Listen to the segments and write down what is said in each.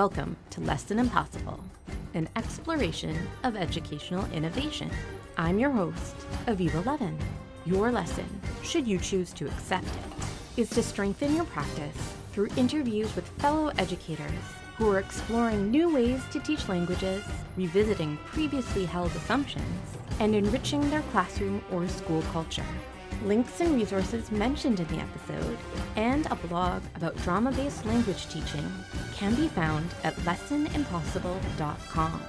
Welcome to Lesson Impossible, an exploration of educational innovation. I'm your host, Aviva Levin. Your lesson, should you choose to accept it, is to strengthen your practice through interviews with fellow educators who are exploring new ways to teach languages, revisiting previously held assumptions, and enriching their classroom or school culture. Links and resources mentioned in the episode, and a blog about drama based language teaching can be found at lessonimpossible.com.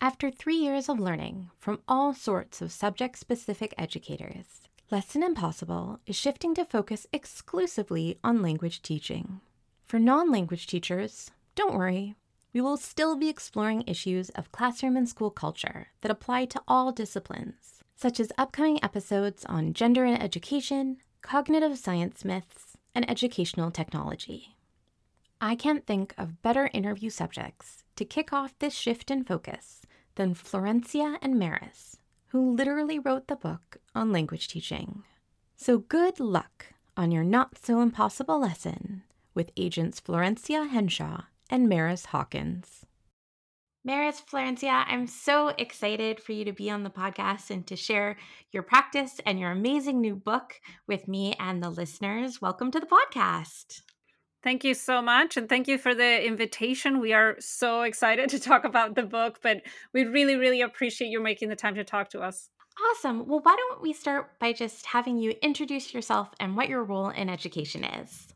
After three years of learning from all sorts of subject specific educators, Lesson Impossible is shifting to focus exclusively on language teaching. For non language teachers, don't worry, we will still be exploring issues of classroom and school culture that apply to all disciplines, such as upcoming episodes on gender and education, cognitive science myths, and educational technology. I can't think of better interview subjects to kick off this shift in focus than Florencia and Maris, who literally wrote the book on language teaching. So good luck on your not so impossible lesson with agents Florencia Henshaw and Maris Hawkins. Maris Florencia, I'm so excited for you to be on the podcast and to share your practice and your amazing new book with me and the listeners. Welcome to the podcast. Thank you so much. And thank you for the invitation. We are so excited to talk about the book, but we really, really appreciate you making the time to talk to us. Awesome. Well, why don't we start by just having you introduce yourself and what your role in education is?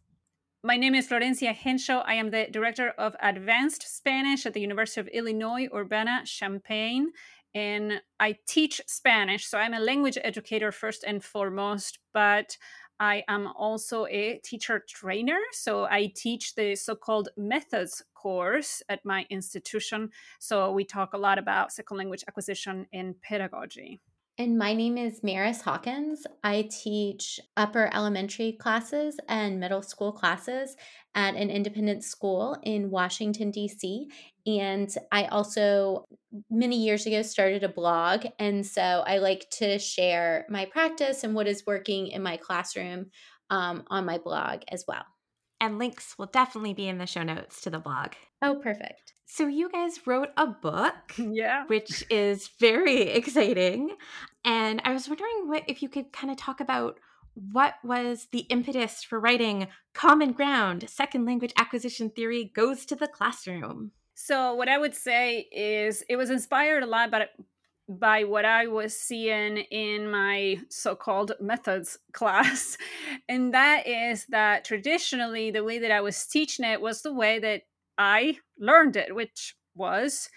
My name is Florencia Henshaw. I am the Director of Advanced Spanish at the University of Illinois Urbana Champaign. And I teach Spanish. So I'm a language educator first and foremost, but I am also a teacher trainer. So I teach the so called methods course at my institution. So we talk a lot about second language acquisition and pedagogy. And my name is Maris Hawkins. I teach upper elementary classes and middle school classes at an independent school in Washington, D.C. And I also, many years ago, started a blog. And so I like to share my practice and what is working in my classroom um, on my blog as well. And links will definitely be in the show notes to the blog. Oh, perfect. So, you guys wrote a book, yeah, which is very exciting. And I was wondering what if you could kind of talk about what was the impetus for writing Common Ground Second Language Acquisition Theory Goes to the Classroom? So, what I would say is it was inspired a lot by, by what I was seeing in my so called methods class. And that is that traditionally, the way that I was teaching it was the way that I learned it, which was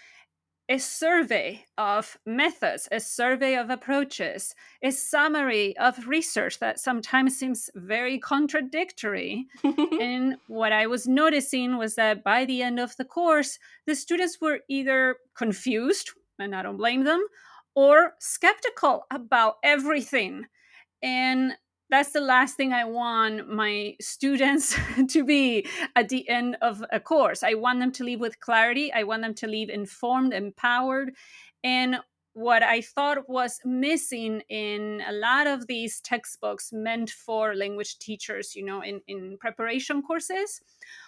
a survey of methods, a survey of approaches, a summary of research that sometimes seems very contradictory. and what I was noticing was that by the end of the course, the students were either confused, and I don't blame them, or skeptical about everything. And that's the last thing I want my students to be at the end of a course. I want them to leave with clarity. I want them to leave informed, empowered. And what I thought was missing in a lot of these textbooks meant for language teachers, you know, in, in preparation courses,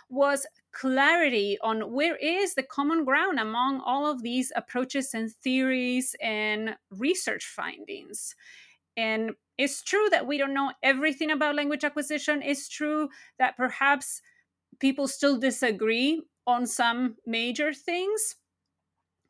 was clarity on where is the common ground among all of these approaches and theories and research findings. And it's true that we don't know everything about language acquisition. It's true that perhaps people still disagree on some major things.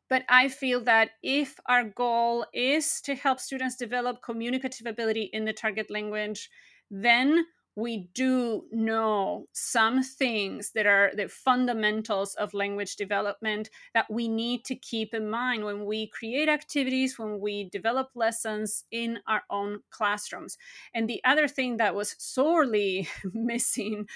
But I feel that if our goal is to help students develop communicative ability in the target language, then we do know some things that are the fundamentals of language development that we need to keep in mind when we create activities, when we develop lessons in our own classrooms. And the other thing that was sorely missing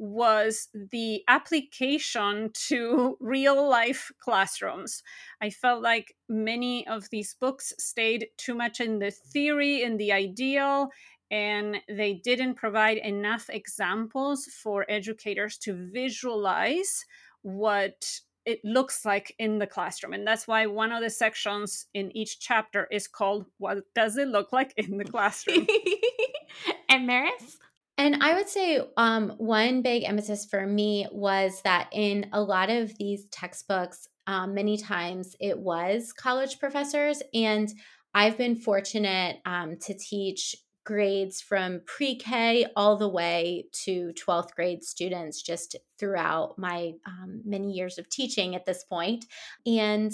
was the application to real life classrooms. I felt like many of these books stayed too much in the theory, in the ideal, and they didn't provide enough examples for educators to visualize what it looks like in the classroom and that's why one of the sections in each chapter is called what does it look like in the classroom and maris and I would say um, one big emphasis for me was that in a lot of these textbooks, um, many times it was college professors. And I've been fortunate um, to teach grades from pre K all the way to 12th grade students just throughout my um, many years of teaching at this point. And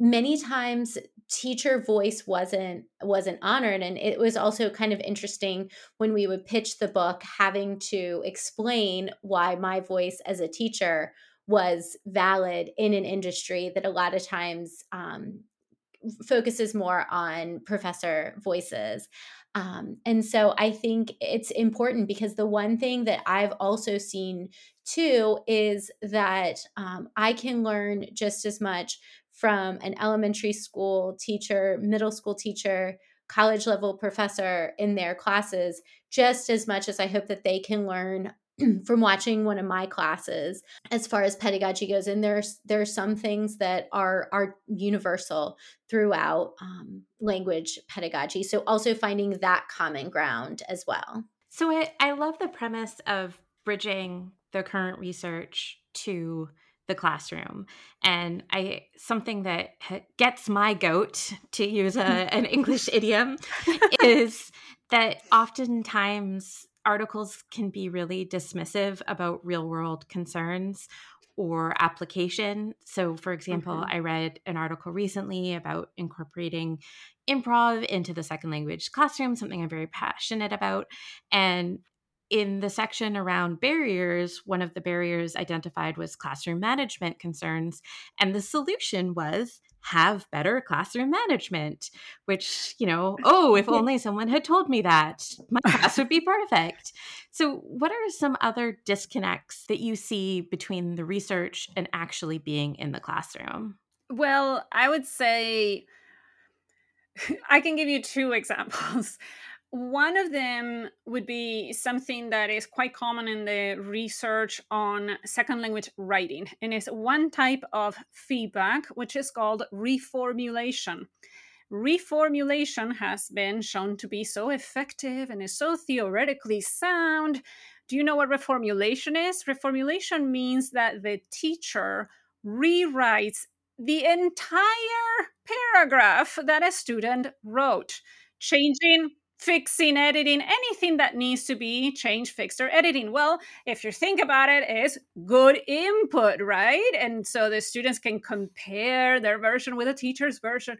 many times teacher voice wasn't wasn't honored and it was also kind of interesting when we would pitch the book having to explain why my voice as a teacher was valid in an industry that a lot of times um, focuses more on professor voices um, and so I think it's important because the one thing that I've also seen too is that um, I can learn just as much from an elementary school teacher, middle school teacher, college level professor in their classes, just as much as I hope that they can learn from watching one of my classes as far as pedagogy goes and there's there's some things that are are universal throughout um, language pedagogy. So also finding that common ground as well. So I, I love the premise of bridging the current research to the classroom. And i something that gets my goat to use a, an english idiom is that oftentimes articles can be really dismissive about real world concerns or application. So, for example, mm-hmm. I read an article recently about incorporating improv into the second language classroom, something I'm very passionate about. And in the section around barriers, one of the barriers identified was classroom management concerns. And the solution was have better classroom management, which, you know, oh, if only someone had told me that, my class would be perfect. So, what are some other disconnects that you see between the research and actually being in the classroom? Well, I would say I can give you two examples. One of them would be something that is quite common in the research on second language writing, and it's one type of feedback which is called reformulation. Reformulation has been shown to be so effective and is so theoretically sound. Do you know what reformulation is? Reformulation means that the teacher rewrites the entire paragraph that a student wrote, changing fixing, editing, anything that needs to be changed, fixed, or editing. Well, if you think about it, is good input, right? And so the students can compare their version with a teacher's version.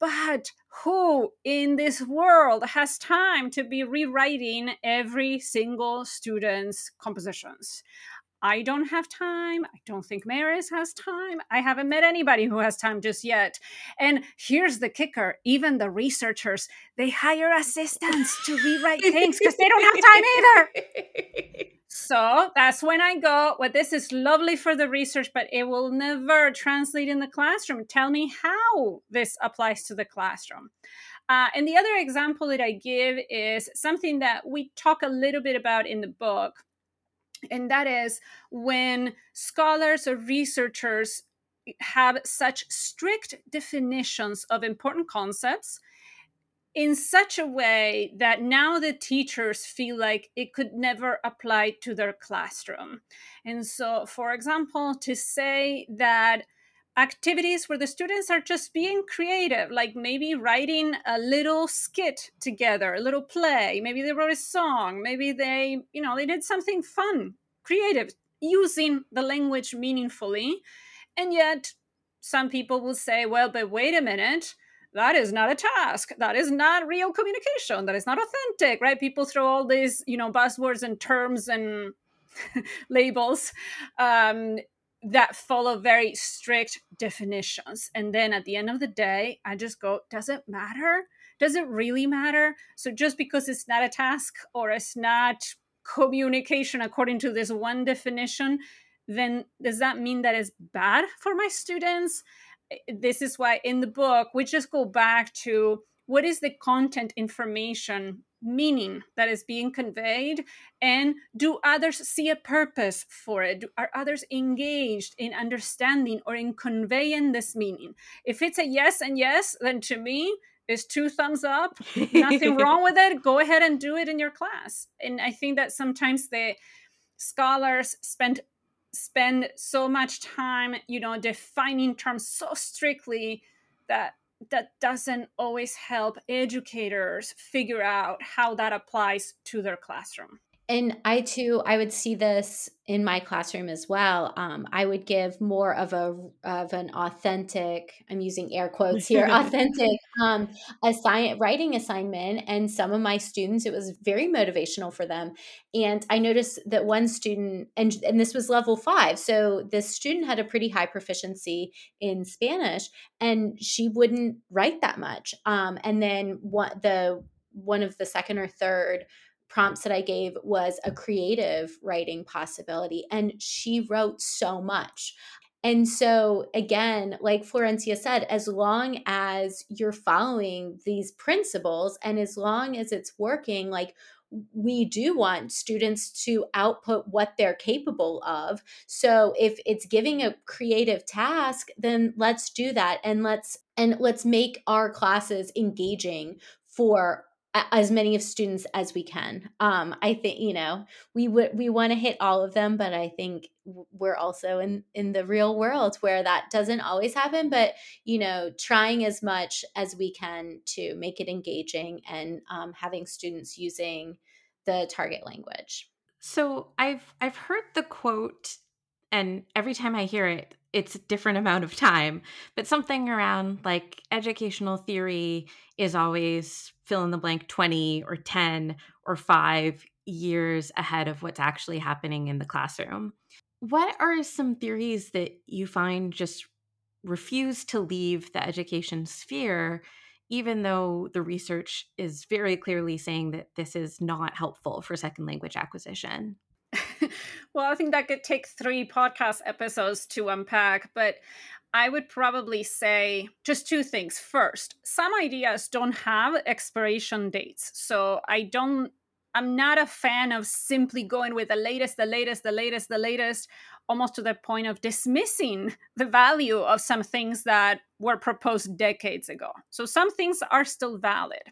But who in this world has time to be rewriting every single student's compositions? I don't have time. I don't think Maris has time. I haven't met anybody who has time just yet. And here's the kicker even the researchers, they hire assistants to rewrite things because they don't have time either. So that's when I go, well, this is lovely for the research, but it will never translate in the classroom. Tell me how this applies to the classroom. Uh, and the other example that I give is something that we talk a little bit about in the book and that is when scholars or researchers have such strict definitions of important concepts in such a way that now the teachers feel like it could never apply to their classroom. And so, for example, to say that activities where the students are just being creative, like maybe writing a little skit together, a little play. Maybe they wrote a song. Maybe they, you know, they did something fun, creative, using the language meaningfully. And yet, some people will say, well, but wait a minute. That is not a task. That is not real communication. That is not authentic, right? People throw all these, you know, buzzwords and terms and labels um, that follow very strict definitions. And then at the end of the day, I just go, does it matter? Does it really matter? So just because it's not a task or it's not communication according to this one definition, then does that mean that it's bad for my students? This is why in the book we just go back to what is the content information meaning that is being conveyed and do others see a purpose for it? Are others engaged in understanding or in conveying this meaning? If it's a yes and yes then to me is two thumbs up nothing wrong with it go ahead and do it in your class. And i think that sometimes the scholars spend spend so much time you know defining terms so strictly that that doesn't always help educators figure out how that applies to their classroom and I too, I would see this in my classroom as well. Um, I would give more of a of an authentic. I'm using air quotes here. authentic um, assign writing assignment, and some of my students, it was very motivational for them. And I noticed that one student, and and this was level five, so this student had a pretty high proficiency in Spanish, and she wouldn't write that much. Um, and then what the one of the second or third prompts that I gave was a creative writing possibility. And she wrote so much. And so, again, like Florencia said, as long as you're following these principles and as long as it's working, like we do want students to output what they're capable of. So if it's giving a creative task, then let's do that and let's and let's make our classes engaging for as many of students as we can. Um, I think you know we would we want to hit all of them, but I think we're also in in the real world where that doesn't always happen. But you know, trying as much as we can to make it engaging and um, having students using the target language. So I've I've heard the quote, and every time I hear it, it's a different amount of time, but something around like educational theory is always fill in the blank 20 or 10 or 5 years ahead of what's actually happening in the classroom. What are some theories that you find just refuse to leave the education sphere, even though the research is very clearly saying that this is not helpful for second language acquisition? well, I think that could take three podcast episodes to unpack, but I would probably say just two things. First, some ideas don't have expiration dates. So I don't, I'm not a fan of simply going with the latest, the latest, the latest, the latest, almost to the point of dismissing the value of some things that were proposed decades ago. So some things are still valid.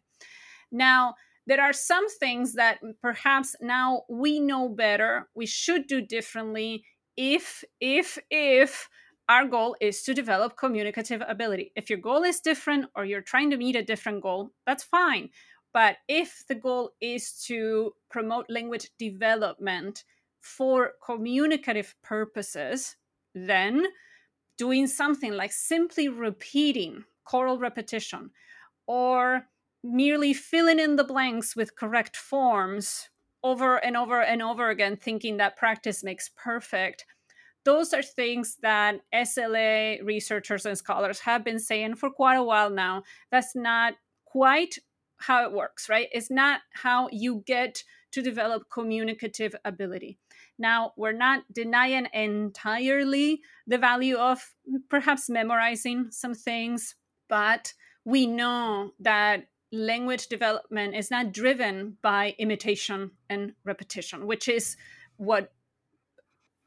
Now, there are some things that perhaps now we know better we should do differently if if if our goal is to develop communicative ability. If your goal is different or you're trying to meet a different goal that's fine. But if the goal is to promote language development for communicative purposes then doing something like simply repeating choral repetition or merely filling in the blanks with correct forms over and over and over again, thinking that practice makes perfect. Those are things that SLA researchers and scholars have been saying for quite a while now. That's not quite how it works, right? It's not how you get to develop communicative ability. Now, we're not denying entirely the value of perhaps memorizing some things, but we know that language development is not driven by imitation and repetition, which is what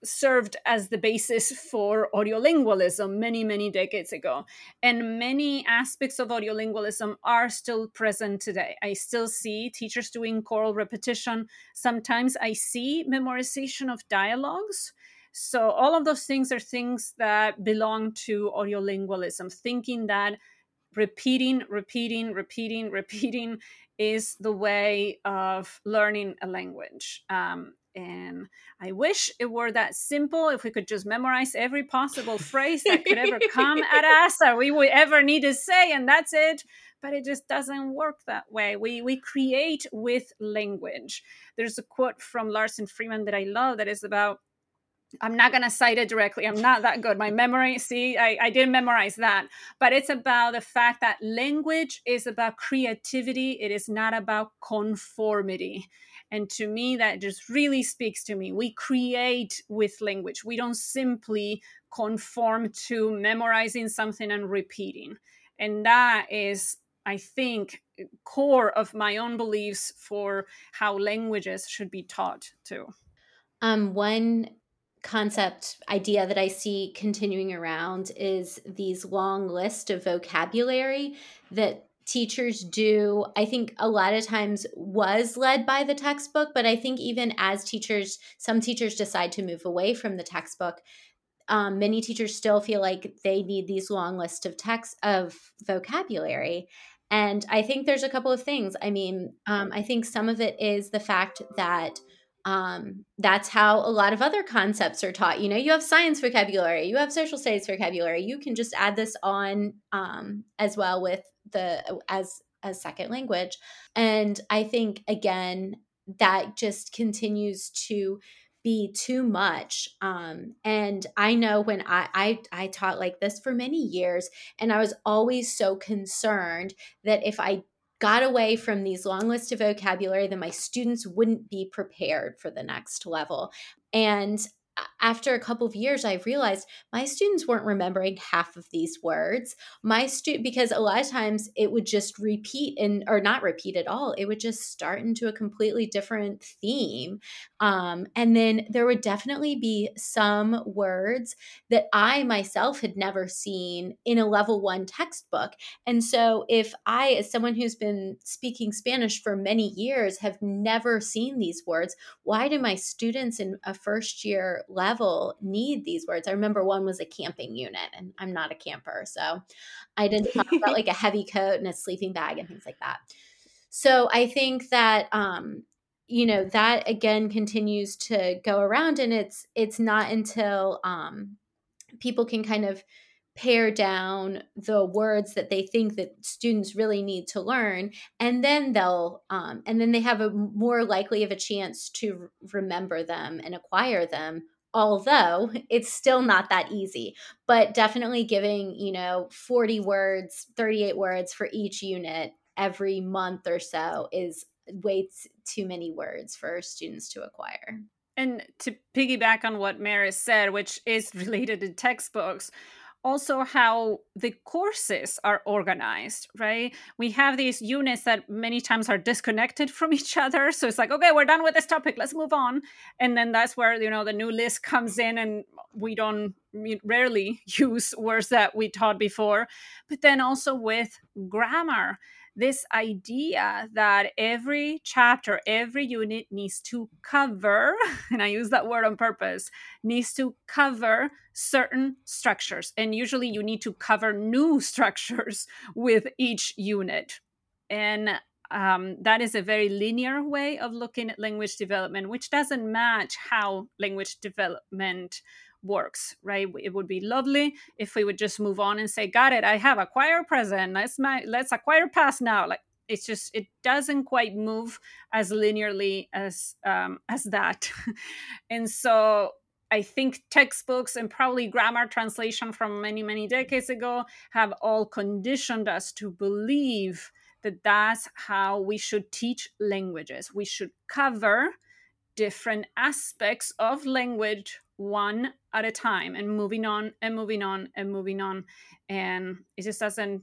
served as the basis for audiolingualism many, many decades ago. And many aspects of audiolingualism are still present today. I still see teachers doing choral repetition. Sometimes I see memorization of dialogues. So, all of those things are things that belong to audiolingualism, thinking that repeating, repeating, repeating, repeating is the way of learning a language. Um, and I wish it were that simple. If we could just memorize every possible phrase that could ever come at us or we would ever need to say, and that's it. But it just doesn't work that way. We we create with language. There's a quote from Larsen Freeman that I love that is about I'm not going to cite it directly. I'm not that good. My memory, see, I, I didn't memorize that. But it's about the fact that language is about creativity, it is not about conformity. And to me, that just really speaks to me. We create with language, we don't simply conform to memorizing something and repeating. And that is, I think, core of my own beliefs for how languages should be taught too. Um, one concept idea that I see continuing around is these long list of vocabulary that teachers do i think a lot of times was led by the textbook but i think even as teachers some teachers decide to move away from the textbook um, many teachers still feel like they need these long list of text of vocabulary. And i think there's a couple of things. I mean um, i think some of it is the fact that um, that's how a lot of other concepts are taught. You know, you have science vocabulary, you have social studies vocabulary. You can just add this on um, as well with the as a second language, and I think again that just continues to be too much um, and i know when I, I i taught like this for many years and i was always so concerned that if i got away from these long lists of vocabulary, then my students wouldn't be prepared for the next level. And after a couple of years i realized my students weren't remembering half of these words. My student because a lot of times it would just repeat and or not repeat at all it would just start into a completely different theme. Um, and then there would definitely be some words that i myself had never seen in a level one textbook. And so if i as someone who's been speaking spanish for many years have never seen these words why do my students in a first year level need these words. I remember one was a camping unit, and I'm not a camper, so I didn't talk about like a heavy coat and a sleeping bag and things like that. So I think that um, you know that again continues to go around, and it's it's not until um, people can kind of pare down the words that they think that students really need to learn and then they'll um, and then they have a more likely of a chance to remember them and acquire them although it's still not that easy but definitely giving you know 40 words 38 words for each unit every month or so is way too many words for students to acquire. And to piggyback on what Maris said which is related to textbooks also how the courses are organized, right? We have these units that many times are disconnected from each other. So it's like, okay, we're done with this topic, let's move on. And then that's where, you know, the new list comes in and we don't we rarely use words that we taught before. But then also with grammar this idea that every chapter, every unit needs to cover, and I use that word on purpose, needs to cover certain structures. And usually you need to cover new structures with each unit. And um, that is a very linear way of looking at language development, which doesn't match how language development works, right? It would be lovely if we would just move on and say, "Got it, I have acquire present. Let's my let's acquire past now." Like it's just it doesn't quite move as linearly as um, as that, and so I think textbooks and probably grammar translation from many many decades ago have all conditioned us to believe that that's how we should teach languages. We should cover different aspects of language one at a time and moving on and moving on and moving on. And it just doesn't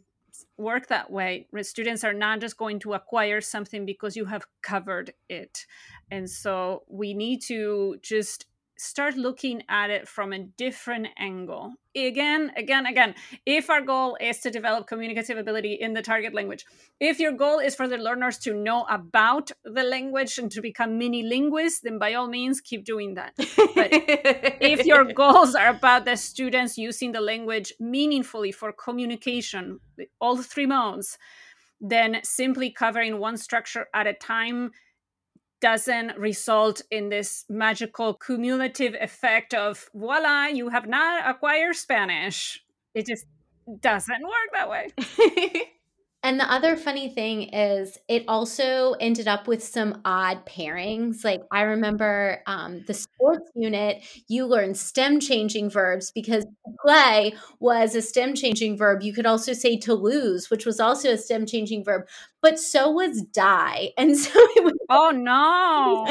work that way. Students are not just going to acquire something because you have covered it. And so we need to just start looking at it from a different angle. Again, again, again, if our goal is to develop communicative ability in the target language, if your goal is for the learners to know about the language and to become mini linguists, then by all means keep doing that. But if your goals are about the students using the language meaningfully for communication, all three modes, then simply covering one structure at a time doesn't result in this magical cumulative effect of voila, you have not acquired Spanish. It just doesn't work that way. And the other funny thing is, it also ended up with some odd pairings. Like, I remember um, the sports unit, you learned stem changing verbs because play was a stem changing verb. You could also say to lose, which was also a stem changing verb. But so was die. And so it was Oh no.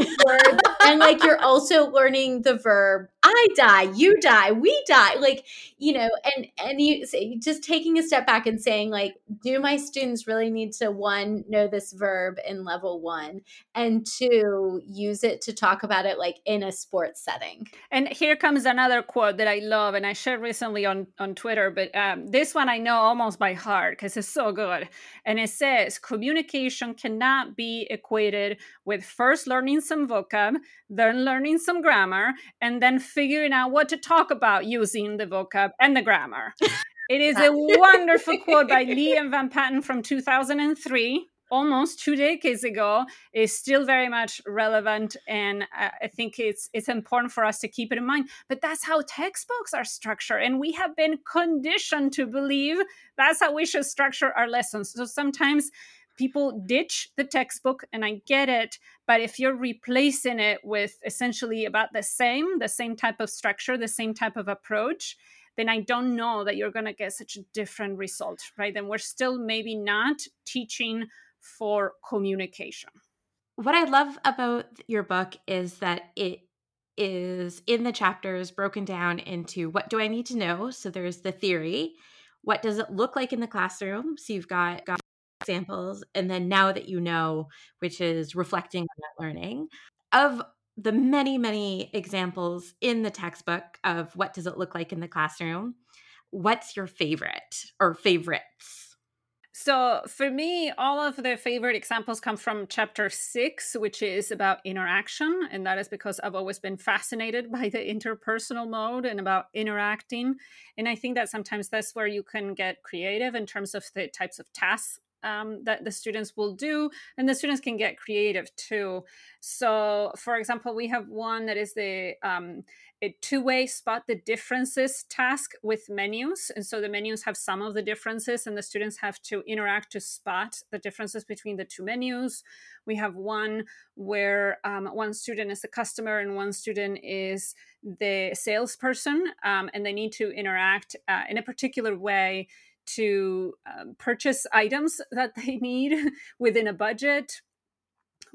and like you're also learning the verb I die, you die, we die. Like, you know, and and you say just taking a step back and saying like do my students really need to one know this verb in level 1 and two use it to talk about it like in a sports setting. And here comes another quote that I love and I shared recently on on Twitter, but um, this one I know almost by heart because it's so good. And it says communication cannot be equated with first learning some vocab, then learning some grammar, and then figuring out what to talk about using the vocab and the grammar. It is a wonderful quote by Lee and VanPatten from 2003 almost two decades ago. Is still very much relevant and i think it's it's important for us to keep it in mind. But that's how textbooks are structured and we have been conditioned to believe that's how we should structure our lessons. So sometimes people ditch the textbook and i get it but if you're replacing it with essentially about the same the same type of structure the same type of approach then i don't know that you're going to get such a different result right? Then we're still maybe not teaching for communication. What i love about your book is that it is in the chapters broken down into what do i need to know? So there's the theory what does it look like in the classroom? So you've got, got examples and then now that you know which is reflecting on that learning of the many many examples in the textbook of what does it look like in the classroom what's your favorite or favorites so for me, all of the favorite examples come from chapter six, which is about interaction. And that is because I've always been fascinated by the interpersonal mode and about interacting. And I think that sometimes that's where you can get creative in terms of the types of tasks um, that the students will do, and the students can get creative too. So, for example, we have one that is the um, a two-way spot the differences task with menus, and so the menus have some of the differences, and the students have to interact to spot the differences between the two menus. We have one where um, one student is the customer and one student is the salesperson, um, and they need to interact uh, in a particular way to um, purchase items that they need within a budget.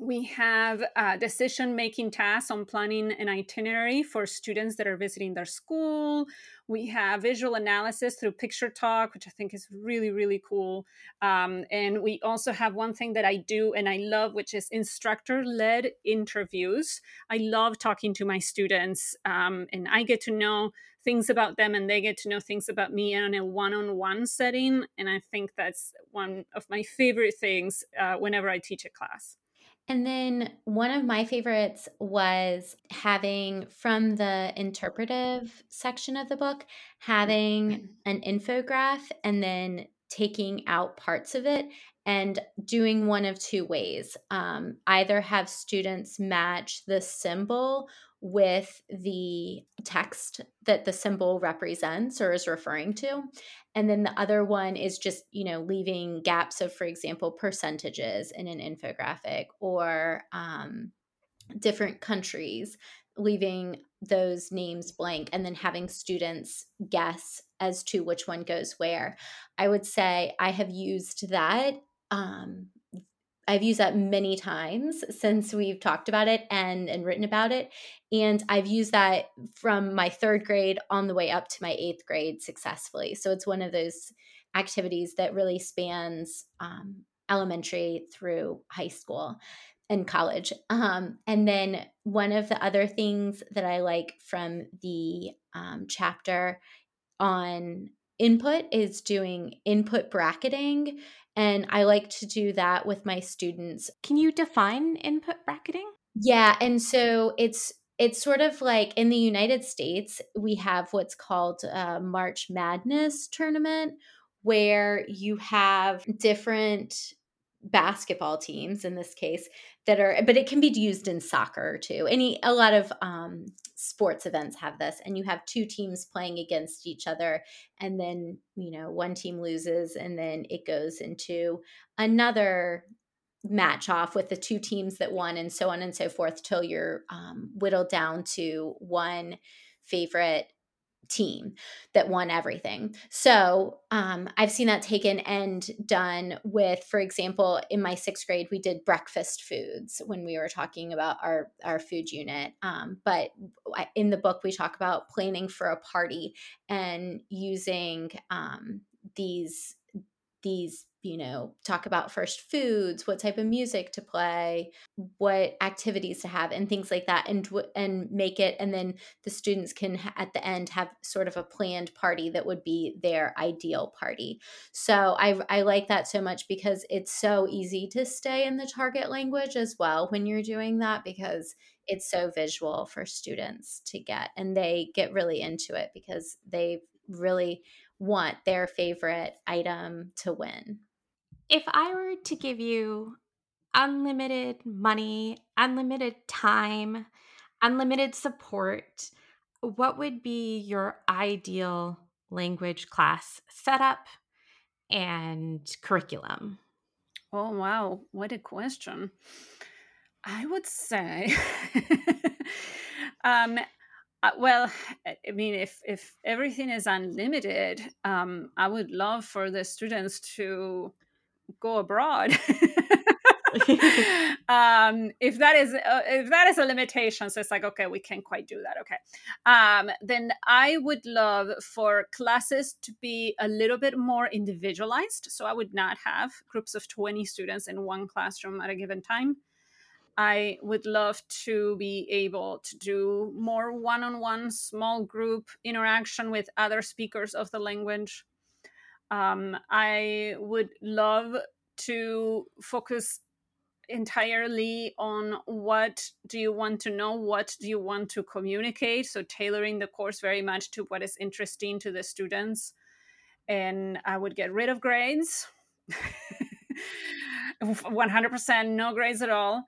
We have uh, decision making tasks on planning an itinerary for students that are visiting their school. We have visual analysis through Picture Talk, which I think is really, really cool. Um, and we also have one thing that I do and I love, which is instructor led interviews. I love talking to my students, um, and I get to know things about them and they get to know things about me in a one-on-one setting and i think that's one of my favorite things uh, whenever i teach a class. And then one of my favorites was having from the interpretive section of the book having an infograph and then taking out parts of it and doing one of two ways. Um, either have students match the symbol with the text that the symbol represents or is referring to. And then the other one is just, you know, leaving gaps of, for example, percentages in an infographic or um, different countries, leaving those names blank and then having students guess as to which one goes where. I would say I have used that um, I've used that many times since we've talked about it and and written about it and I've used that from my 3rd grade on the way up to my 8th grade successfully. So it's one of those activities that really spans um, elementary through high school and college. Um, and then one of the other things that I like from the um, chapter on input is doing input bracketing and I like to do that with my students. Can you define input bracketing? Yeah, and so it's it's sort of like in the United States, we have what's called a March Madness tournament where you have different basketball teams in this case that are but it can be used in soccer too. Any a lot of um, sports events have this and you have two teams playing against each other and then you know one team loses and then it goes into another match off with the two teams that won and so on and so forth till you're um, whittled down to one favorite team that won everything. So um, I've seen that taken and done with, for example, in my sixth grade, we did breakfast foods when we were talking about our our food unit. Um, but in the book, we talk about planning for a party and using um, these these you know talk about first foods what type of music to play what activities to have and things like that and and make it and then the students can at the end have sort of a planned party that would be their ideal party. So i i like that so much because it's so easy to stay in the target language as well when you're doing that because it's so visual for students to get and they get really into it because they really want their favorite item to win if I were to give you unlimited money, unlimited time, unlimited support, what would be your ideal language class setup and curriculum? Oh, wow. What a question. I would say, um, uh, well, I mean, if if everything is unlimited, um, I would love for the students to go abroad. um, if that is uh, if that is a limitation, so it's like okay, we can't quite do that. Okay, um, then I would love for classes to be a little bit more individualized. So I would not have groups of twenty students in one classroom at a given time. I would love to be able to do more one on one small group interaction with other speakers of the language. Um, I would love to focus entirely on what do you want to know what do you want to communicate so tailoring the course very much to what is interesting to the students. And i would get rid of grades. 100% no grades at all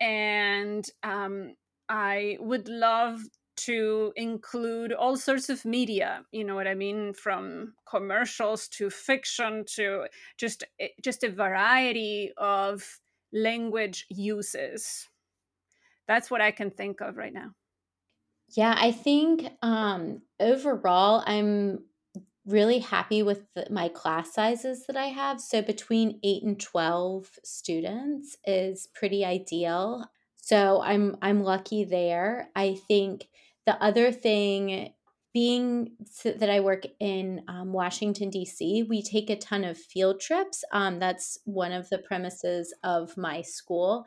and um, i would love to include all sorts of media you know what i mean? From commercials to fiction to just eh, just a variety of language uses. That's what i can think of right now. Yeah i think um overall i'm really happy with the, my class sizes that i have so between 8 and 12 students is pretty ideal so i'm i'm lucky there i think the other thing being that I work in um, Washington, D.C., we take a ton of field trips. Um, that's one of the premises of my school.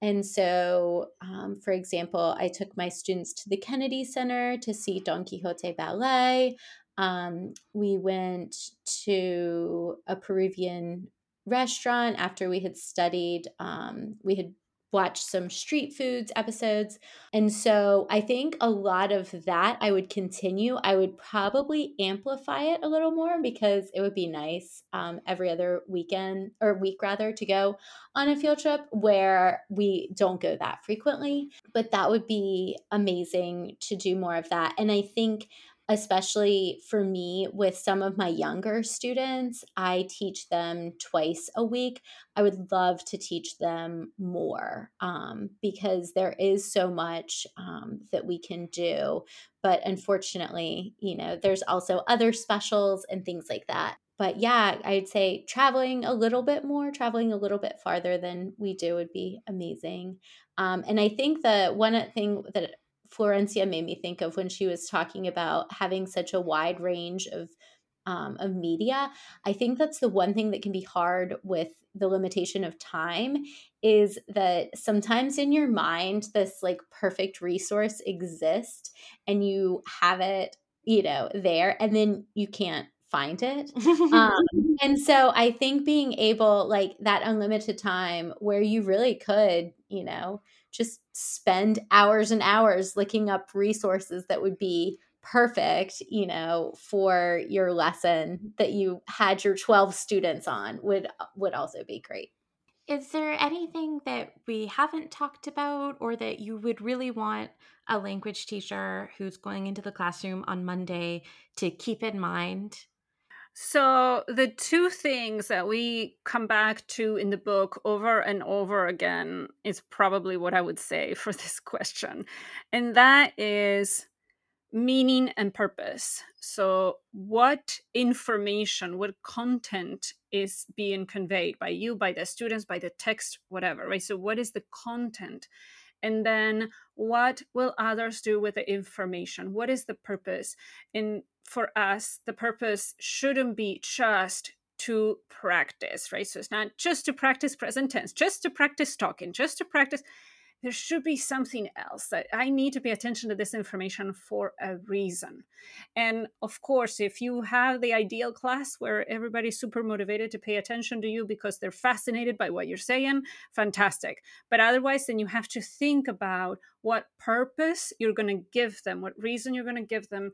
And so, um, for example, I took my students to the Kennedy Center to see Don Quixote Ballet. Um, we went to a Peruvian restaurant after we had studied, um, we had watched some street foods episodes. And so I think a lot of that I would continue. I would probably amplify it a little more because it would be nice um, every other weekend or week rather to go on a field trip where we don't go that frequently. But that would be amazing to do more of that. And I think especially for me with some of my younger students, I teach them twice a week. I would love to teach them more um, because there is so much um, that we can do. But unfortunately, you know, there's also other specials and things like that. But yeah, I'd say traveling a little bit more, traveling a little bit farther than we do would be amazing. Um, and I think the one thing that Florencia made me think of when she was talking about having such a wide range of um, of media. I think that's the one thing that can be hard with the limitation of time is that sometimes in your mind this like perfect resource exists and you have it you know there and then you can't find it um, and so i think being able like that unlimited time where you really could you know just spend hours and hours looking up resources that would be perfect, you know, for your lesson that you had your 12 students on would would also be great. Is there anything that we haven't talked about or that you would really want a language teacher who's going into the classroom on Monday to keep in mind so, the two things that we come back to in the book over and over again is probably what I would say for this question. And that is meaning and purpose. So, what information, what content is being conveyed by you, by the students, by the text, whatever, right? So, what is the content? And then, what will others do with the information? What is the purpose? And for us, the purpose shouldn't be just to practice, right? So, it's not just to practice present tense, just to practice talking, just to practice there should be something else that I need to pay attention to this information for a reason. And of course, if you have the ideal class where everybody's super motivated to pay attention to you because they're fascinated by what you're saying, fantastic. But otherwise, then you have to think about what purpose you're going to give them, what reason you're going to give them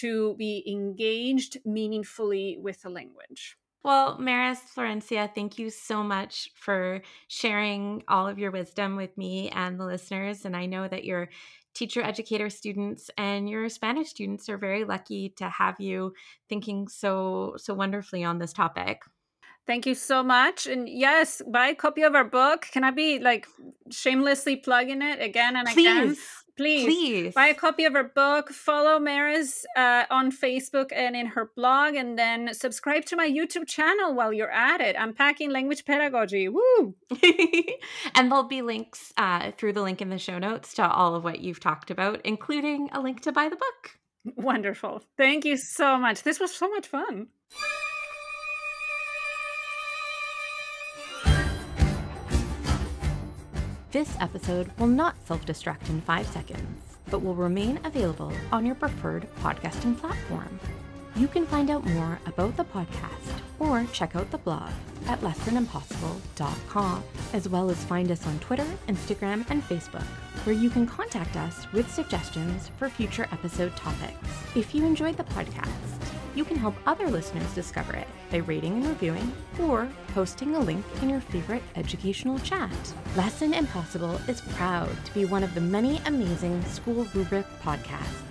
to be engaged meaningfully with the language. Well, Maris Florencia, thank you so much for sharing all of your wisdom with me and the listeners. And I know that your teacher educator students and your Spanish students are very lucky to have you thinking so so wonderfully on this topic. Thank you so much. And yes, buy a copy of our book. Can I be like shamelessly plugging it again and Please. again? Please, please. buy a copy of her book follow maris uh, on facebook and in her blog and then subscribe to my youtube channel while you're at it. Unpacking language pedagogy. Woo! And there'll be links uh, through the link in the show notes to all of what you've talked about including a link to buy the book. Wonderful. Thank you so much. This was so much fun This episode will not self destruct in five seconds, but will remain available on your preferred podcasting platform. You can find out more about the podcast or check out the blog at lessonimpossible.com, as well as find us on Twitter, Instagram, and Facebook, where you can contact us with suggestions for future episode topics. If you enjoyed the podcast, you can help other listeners discover it by rating and reviewing or posting a link in your favorite educational chat. Lesson Impossible is proud to be one of the many amazing school rubric podcasts